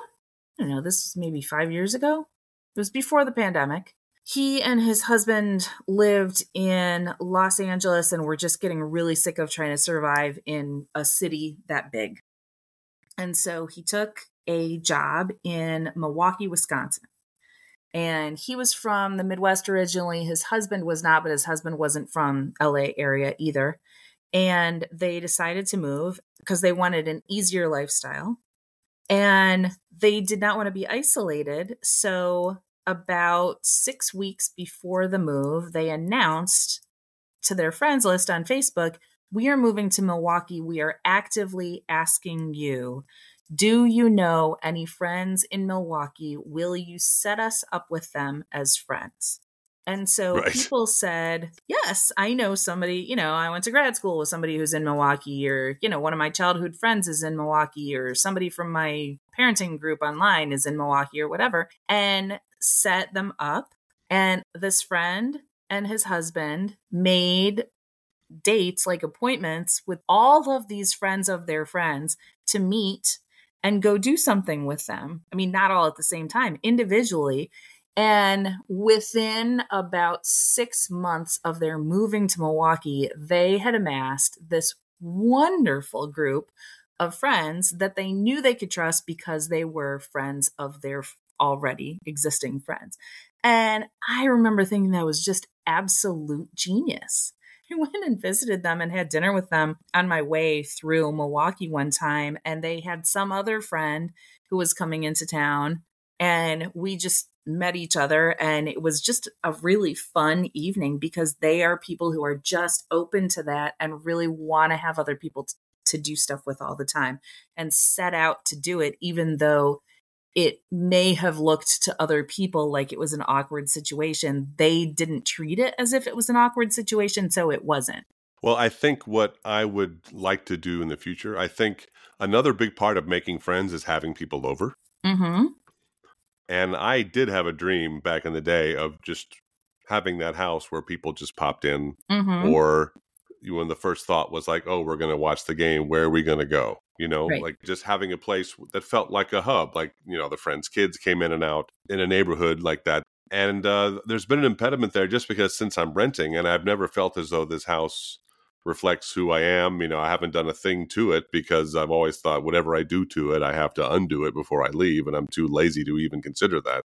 I don't know, this was maybe five years ago. It was before the pandemic. He and his husband lived in Los Angeles and were just getting really sick of trying to survive in a city that big. And so he took a job in Milwaukee, Wisconsin. And he was from the Midwest originally. His husband was not, but his husband wasn't from LA area either. And they decided to move because they wanted an easier lifestyle. And they did not want to be isolated. So, about six weeks before the move, they announced to their friends list on Facebook We are moving to Milwaukee. We are actively asking you do you know any friends in Milwaukee? Will you set us up with them as friends? And so Right. people said, Yes, I know somebody, you know, I went to grad school with somebody who's in Milwaukee, or, you know, one of my childhood friends is in Milwaukee, or somebody from my parenting group online is in Milwaukee, or whatever, and set them up. And this friend and his husband made dates, like appointments, with all of these friends of their friends to meet and go do something with them. I mean, not all at the same time, individually. And within about six months of their moving to Milwaukee, they had amassed this wonderful group of friends that they knew they could trust because they were friends of their already existing friends. And I remember thinking that was just absolute genius. I went and visited them and had dinner with them on my way through Milwaukee one time, and they had some other friend who was coming into town, and we just met each other and it was just a really fun evening because they are people who are just open to that and really want to have other people t- to do stuff with all the time and set out to do it even though it may have looked to other people like it was an awkward situation. They didn't treat it as if it was an awkward situation so it wasn't. Well, I think what I would like to do in the future, I think another big part of making friends is having people over. mm-hmm And I did have a dream back in the day of just having that house where people just popped in, mm-hmm or when the first thought was like, "Oh, we're going to watch the game. Where are we going to go?" You know, Right. like just having a place that felt like a hub. Like you know, the friends' kids came in and out in a neighborhood like that. And uh, there's been an impediment there just because since I'm renting, and I've never felt as though this house reflects who I am. You know, I haven't done a thing to it because I've always thought whatever I do to it, I have to undo it before I leave, and I'm too lazy to even consider that.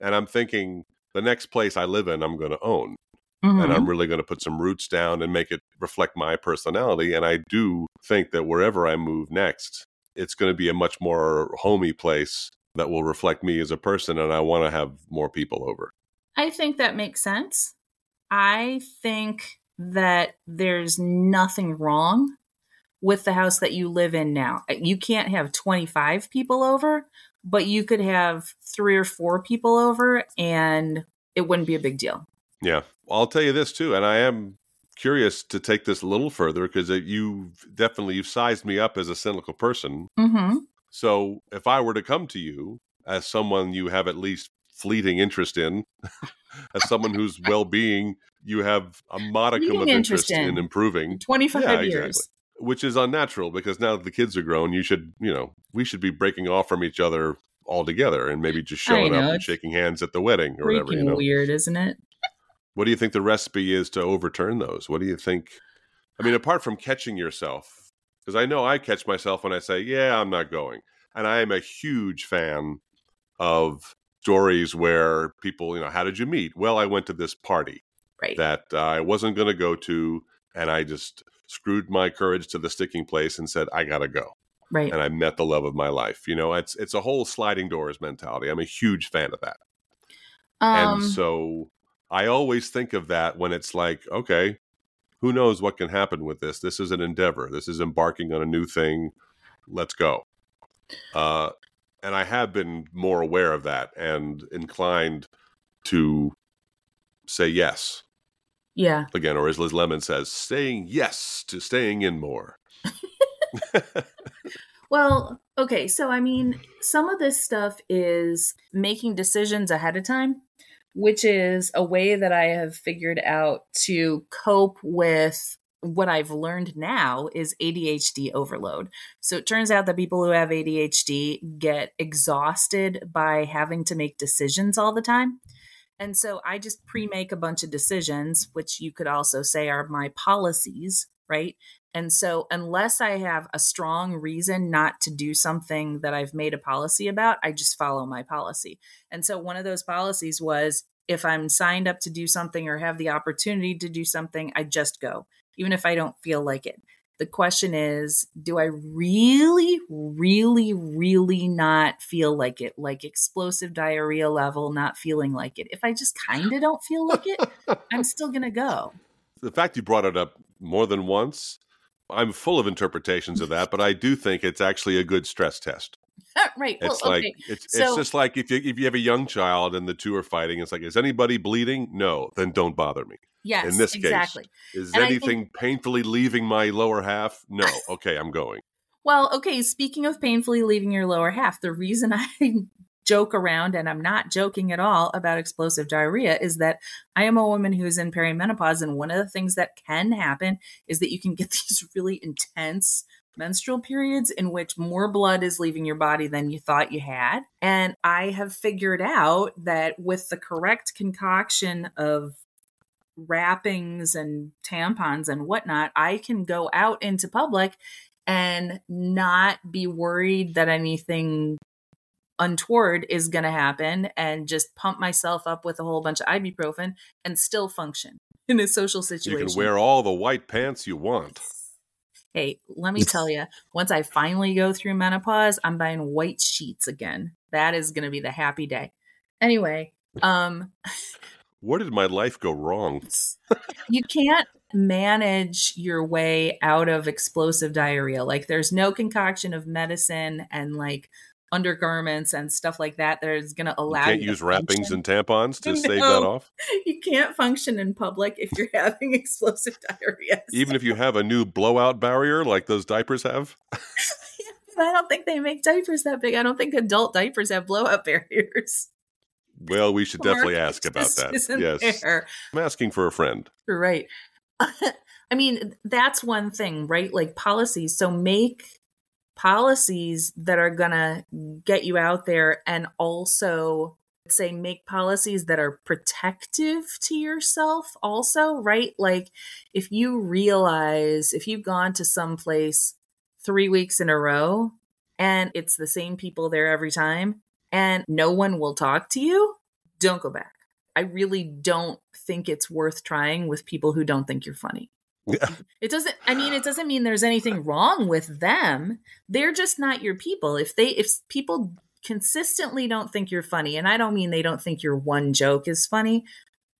And I'm thinking the next place I live in, I'm going to own Mm-hmm. and I'm really going to put some roots down and make it reflect my personality. And I do think that wherever I move next, it's going to be a much more homey place that will reflect me as a person. And I want to have more people over. I think that makes sense. I think that there's nothing wrong with the house that you live in now. You can't have 25 people over, but you could have three or four people over and it wouldn't be a big deal. Yeah. I'll tell you this too. And I am curious to take this a little further because you definitely you've sized me up as a cynical person. Mm-hmm. So if I were to come to you as someone you have at least fleeting interest in, as someone whose well-being you have a modicum of interest interest in. in improving, 25 Yeah, years. exactly. which is unnatural because now that the kids are grown, you should, you know, we should be breaking off from each other altogether and maybe just showing up and shaking hands at the wedding or whatever, you know. weird, isn't it? What do you think the recipe is to overturn those? What do you think? I mean, apart from catching yourself, because I know I catch myself when I say, "Yeah, I'm not going," and I am a huge fan of stories where people, you know, how did you meet? Well, I went to this party Right. that uh, I wasn't going to go to, and I just screwed my courage to the sticking place and said, "I gotta go," right. and I met the love of my life. You know, it's it's a whole sliding doors mentality. I'm a huge fan of that. Um, And so I always think of that when it's like, okay, who knows what can happen with this? This is an endeavor. This is embarking on a new thing. Let's go. Uh, and I have been more aware of that and inclined to say yes yeah. again, or as Liz Lemon says, saying yes to staying in more. Well, okay. So, I mean, some of this stuff is making decisions ahead of time, which is a way that I have figured out to cope with what I've learned now is ADHD overload. So, it turns out that people who have ADHD get exhausted by having to make decisions all the time. And so I just pre make a bunch of decisions, which you could also say are my policies, right? And so, unless I have a strong reason not to do something that I've made a policy about, I just follow my policy. And so, one of those policies was if I'm signed up to do something or have the opportunity to do something, I just go, even if I don't feel like it. The question is, do I really, really, really not feel like it? Like explosive diarrhea level, not feeling like it. If I just kind of don't feel like it, I'm still going to go. the fact you brought it up more than once, I'm full of interpretations of that, but I do think it's actually a good stress test. right. It's okay. like it's it's so- just like if you if you have a young child and the two are fighting, it's like, is anybody bleeding? No, then don't bother me. Yes, in this case. exactly. Is And I think- anything painfully leaving my lower half? No. Okay, I'm going. Well, okay, speaking of painfully leaving your lower half, the reason I joke around and I'm not joking at all about explosive diarrhea is that I am a woman who is in perimenopause and one of the things that can happen is that you can get these really intense menstrual periods in which more blood is leaving your body than you thought you had. And I have figured out that with the correct concoction of wrappings and tampons and whatnot, I can go out into public and not be worried that anything untoward is going to happen and just pump myself up with a whole bunch of ibuprofen and still function in a social situation. You can wear all the white pants you want. Hey, let me tell you, once I finally go through menopause, I'm buying white sheets again. That is going to be the happy day. Anyway, um Where did my life go wrong? you can't manage your way out of explosive diarrhea. Like there's no concoction of medicine and like undergarments and stuff like that that is going to allow You can't you to use wrappings and tampons to save that off. You can't function in public if you're having explosive diarrhea. Even if you have a new blowout barrier like those diapers have. I don't think they make diapers that big. I don't think adult diapers have blowout barriers. Well, we should definitely ask about that. Yes. there. I'm asking for a friend. Right. I mean, that's one thing, right? Like policies. So make policies that are going to get you out there and also say make policies that are protective to yourself also, right? Like if you realize if you've gone to some place 3 weeks in a row and it's the same people there every time and no one will talk to you, don't go back. I really don't think it's worth trying with people who don't think you're funny. Yeah. It doesn't I mean it doesn't mean there's anything wrong with them. They're just not your people. If they if people consistently don't think you're funny and I don't mean they don't think your one joke is funny,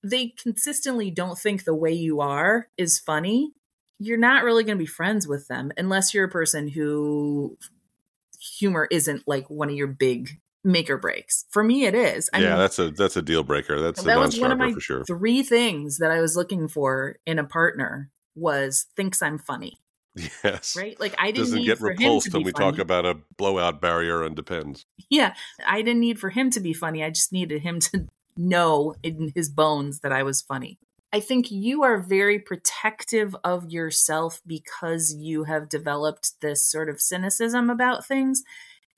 they consistently don't think the way you are is funny. You're not really going to be friends with them unless you're a person who humor isn't like one of your big make or breaks. For me it is. I yeah, mean, that's a that's a deal breaker. That's a that was one of my for sure. three things that I was looking for in a partner was thinks I'm funny, Yes. right? Like I didn't Doesn't need get for him to repulsed be when we funny. talk about a blowout barrier and depends. yeah, I didn't need for him to be funny. I just needed him to know in his bones that I was funny. I think you are very protective of yourself because you have developed this sort of cynicism about things.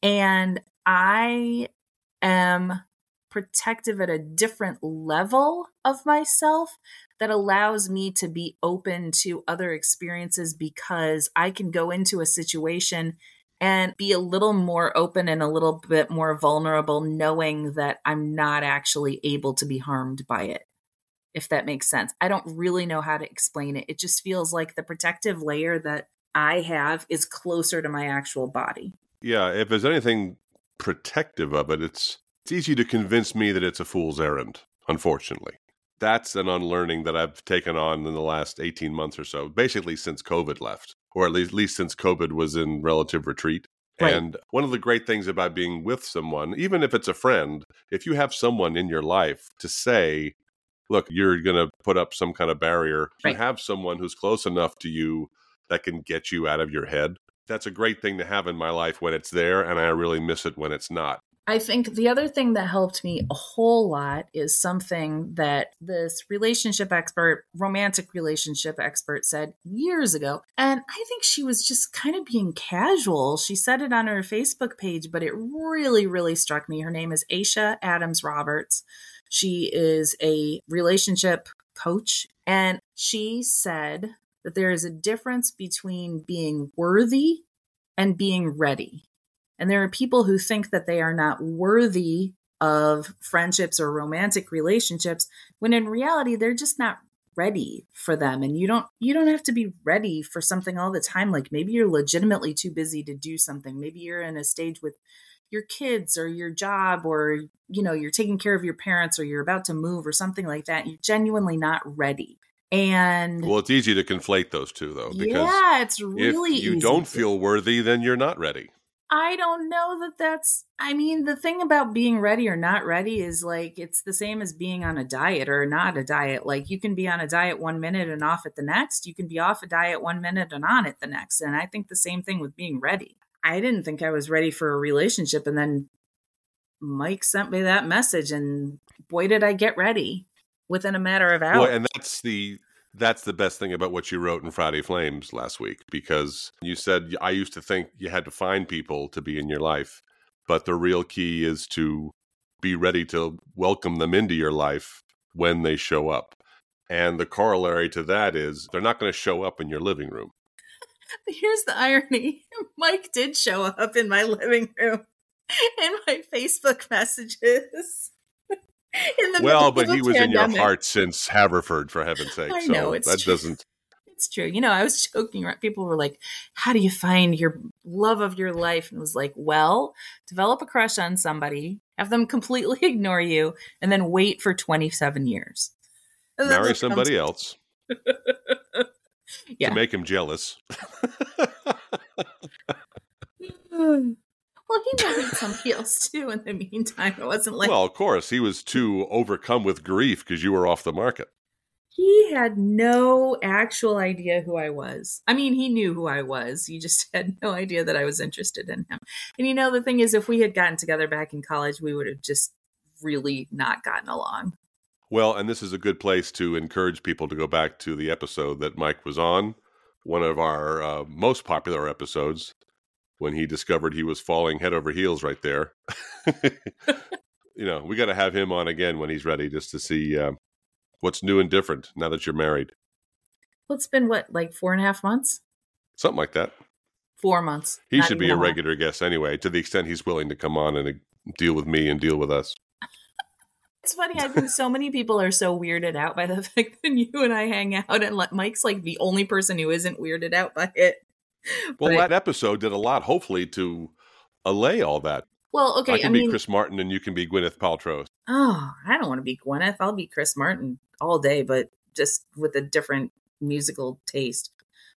And I am protective at a different level of myself that allows me to be open to other experiences because I can go into a situation and be a little more open and a little bit more vulnerable, knowing that I'm not actually able to be harmed by it. If that makes sense. I don't really know how to explain it. It just feels like the protective layer that I have is closer to my actual body. Yeah, if there's anything protective of it, it's it's easy to convince me that it's a fool's errand, unfortunately. That's an unlearning that I've taken on in the last 18 months or so, basically since COVID left, or at least, at least since COVID was in relative retreat. Right. And one of the great things about being with someone, even if it's a friend, if you have someone in your life to say, look, you're going to put up some kind of barrier, Right. you have someone who's close enough to you that can get you out of your head. That's a great thing to have in my life when it's there, and I really miss it when it's not. I think the other thing that helped me a whole lot is something that this relationship expert, romantic relationship expert, said years ago. And I think she was just kind of being casual. She said it on her Facebook page, but it really, really struck me. Her name is Aisha Adams Roberts. She is a relationship coach. And she said that there is a difference between being worthy and being ready. And there are people who think that they are not worthy of friendships or romantic relationships when in reality they're just not ready for them. And you don't you don't have to be ready for something all the time. Like maybe you're legitimately too busy to do something. Maybe you're in a stage with your kids or your job or you know you're taking care of your parents or you're about to move or something like that. You're genuinely not ready and Well, it's easy to conflate those two, though, because yeah it's really if you don't to- feel worthy, then you're not ready. I don't know that that's. I mean, the thing about being ready or not ready is like it's the same as being on a diet or not a diet. Like you can be on a diet one minute and off at the next. You can be off a diet one minute and on it the next. And I think the same thing with being ready. I didn't think I was ready for a relationship. And then Mike sent me that message, and boy, did I get ready within a matter of hours. Well, and that's the that's the best thing about what you wrote in Friday Flames last week because you said I used to think you had to find people to be in your life, but the real key is to be ready to welcome them into your life when they show up. And the corollary to that is they're not going to show up in your living room. Here's the irony Mike did show up in my living room in my Facebook messages well, but he was pandemic. in your heart since Haverford, for heaven's sake. I know, so that true. doesn't. It's true. You know, I was joking around. People were like, How do you find your love of your life? And was like, Well, develop a crush on somebody, have them completely ignore you, and then wait for 27 years. Marry somebody else. yeah. To make him jealous. Well, he married somebody else too in the meantime. It wasn't like. Well, of course. He was too overcome with grief because you were off the market. He had no actual idea who I was. I mean, he knew who I was. He just had no idea that I was interested in him. And you know, the thing is, if we had gotten together back in college, we would have just really not gotten along. Well, and this is a good place to encourage people to go back to the episode that Mike was on, one of our uh, most popular episodes when he discovered he was falling head over heels right there. you know, we got to have him on again when he's ready, just to see uh, what's new and different now that you're married. Well, it's been what, like four and a half months? Something like that. Four months. He should be a regular guest anyway, to the extent he's willing to come on and uh, deal with me and deal with us. It's funny. I think so many people are so weirded out by the fact that you and I hang out, and Mike's like the only person who isn't weirded out by it. Well, but, that episode did a lot, hopefully, to allay all that. Well, okay. I can I be mean, Chris Martin and you can be Gwyneth Paltrow. Oh, I don't want to be Gwyneth. I'll be Chris Martin all day, but just with a different musical taste.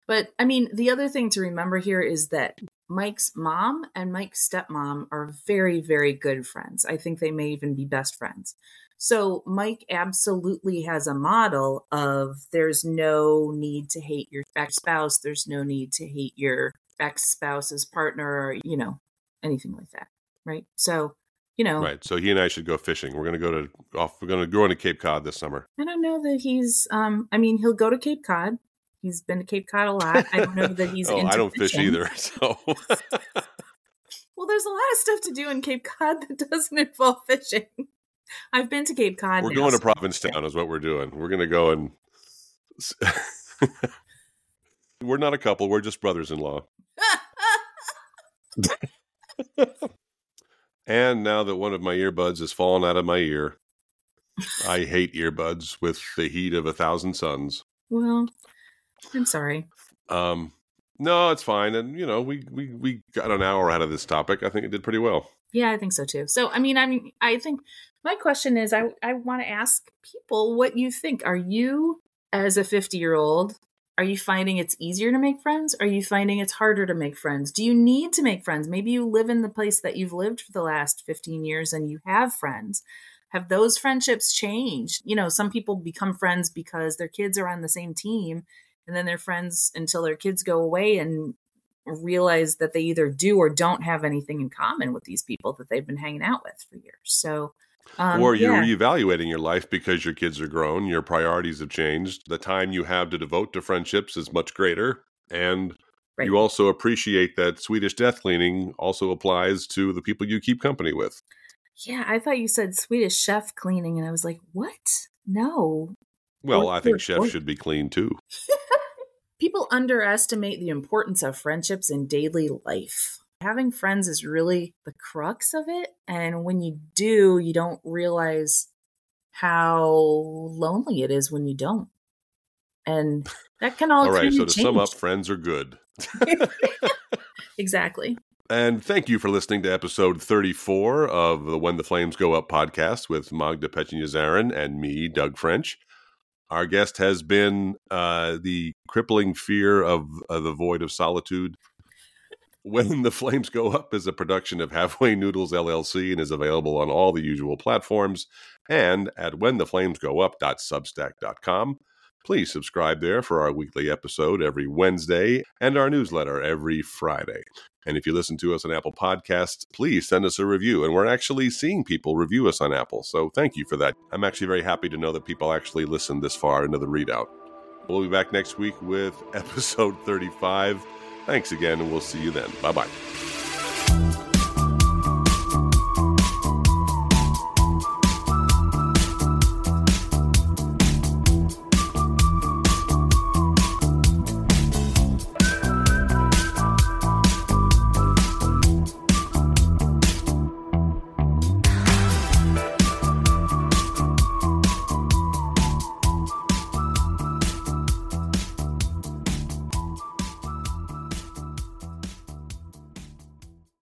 But I mean, the other thing to remember here is that Mike's mom and Mike's stepmom are very, very good friends. I think they may even be best friends. So Mike absolutely has a model of there's no need to hate your ex spouse, there's no need to hate your ex spouse's partner, or, you know, anything like that. Right. So, you know. Right. So he and I should go fishing. We're going to go to off. We're going to go into Cape Cod this summer. I don't know that he's. Um. I mean, he'll go to Cape Cod. He's been to Cape Cod a lot. I don't know that he's. oh, I don't fishing. fish either. So. well, there's a lot of stuff to do in Cape Cod that doesn't involve fishing. I've been to Cape Cod. We're going to Provincetown, is what we're doing. We're going to go and. we're not a couple. We're just brothers-in-law. and now that one of my earbuds has fallen out of my ear, I hate earbuds with the heat of a thousand suns. Well, I'm sorry. Um, no, it's fine, and you know, we we we got an hour out of this topic. I think it did pretty well. Yeah, I think so too. So, I mean, I mean, I think my question is, I I want to ask people what you think. Are you, as a 50 year old, are you finding it's easier to make friends? Are you finding it's harder to make friends? Do you need to make friends? Maybe you live in the place that you've lived for the last 15 years and you have friends. Have those friendships changed? You know, some people become friends because their kids are on the same team and then they're friends until their kids go away and realize that they either do or don't have anything in common with these people that they've been hanging out with for years. So, um, or you're yeah. reevaluating your life because your kids are grown, your priorities have changed, the time you have to devote to friendships is much greater, and right. you also appreciate that Swedish death cleaning also applies to the people you keep company with. Yeah, I thought you said Swedish chef cleaning, and I was like, what? No. Well, I think chefs should be clean too. People underestimate the importance of friendships in daily life. Having friends is really the crux of it. And when you do, you don't realize how lonely it is when you don't. And that can all, all right. So, to change. sum up, friends are good. exactly. And thank you for listening to episode 34 of the When the Flames Go Up podcast with Magda Pecsenye and me, Doug French. Our guest has been uh, the crippling fear of uh, the void of solitude, When the Flames Go Up is a production of Halfway Noodles LLC and is available on all the usual platforms and at whentheflamesgoup.substack.com. Please subscribe there for our weekly episode every Wednesday and our newsletter every Friday. And if you listen to us on Apple Podcasts, please send us a review. And we're actually seeing people review us on Apple. So thank you for that. I'm actually very happy to know that people actually listened this far into the readout. We'll be back next week with episode 35. Thanks again, and we'll see you then. Bye bye.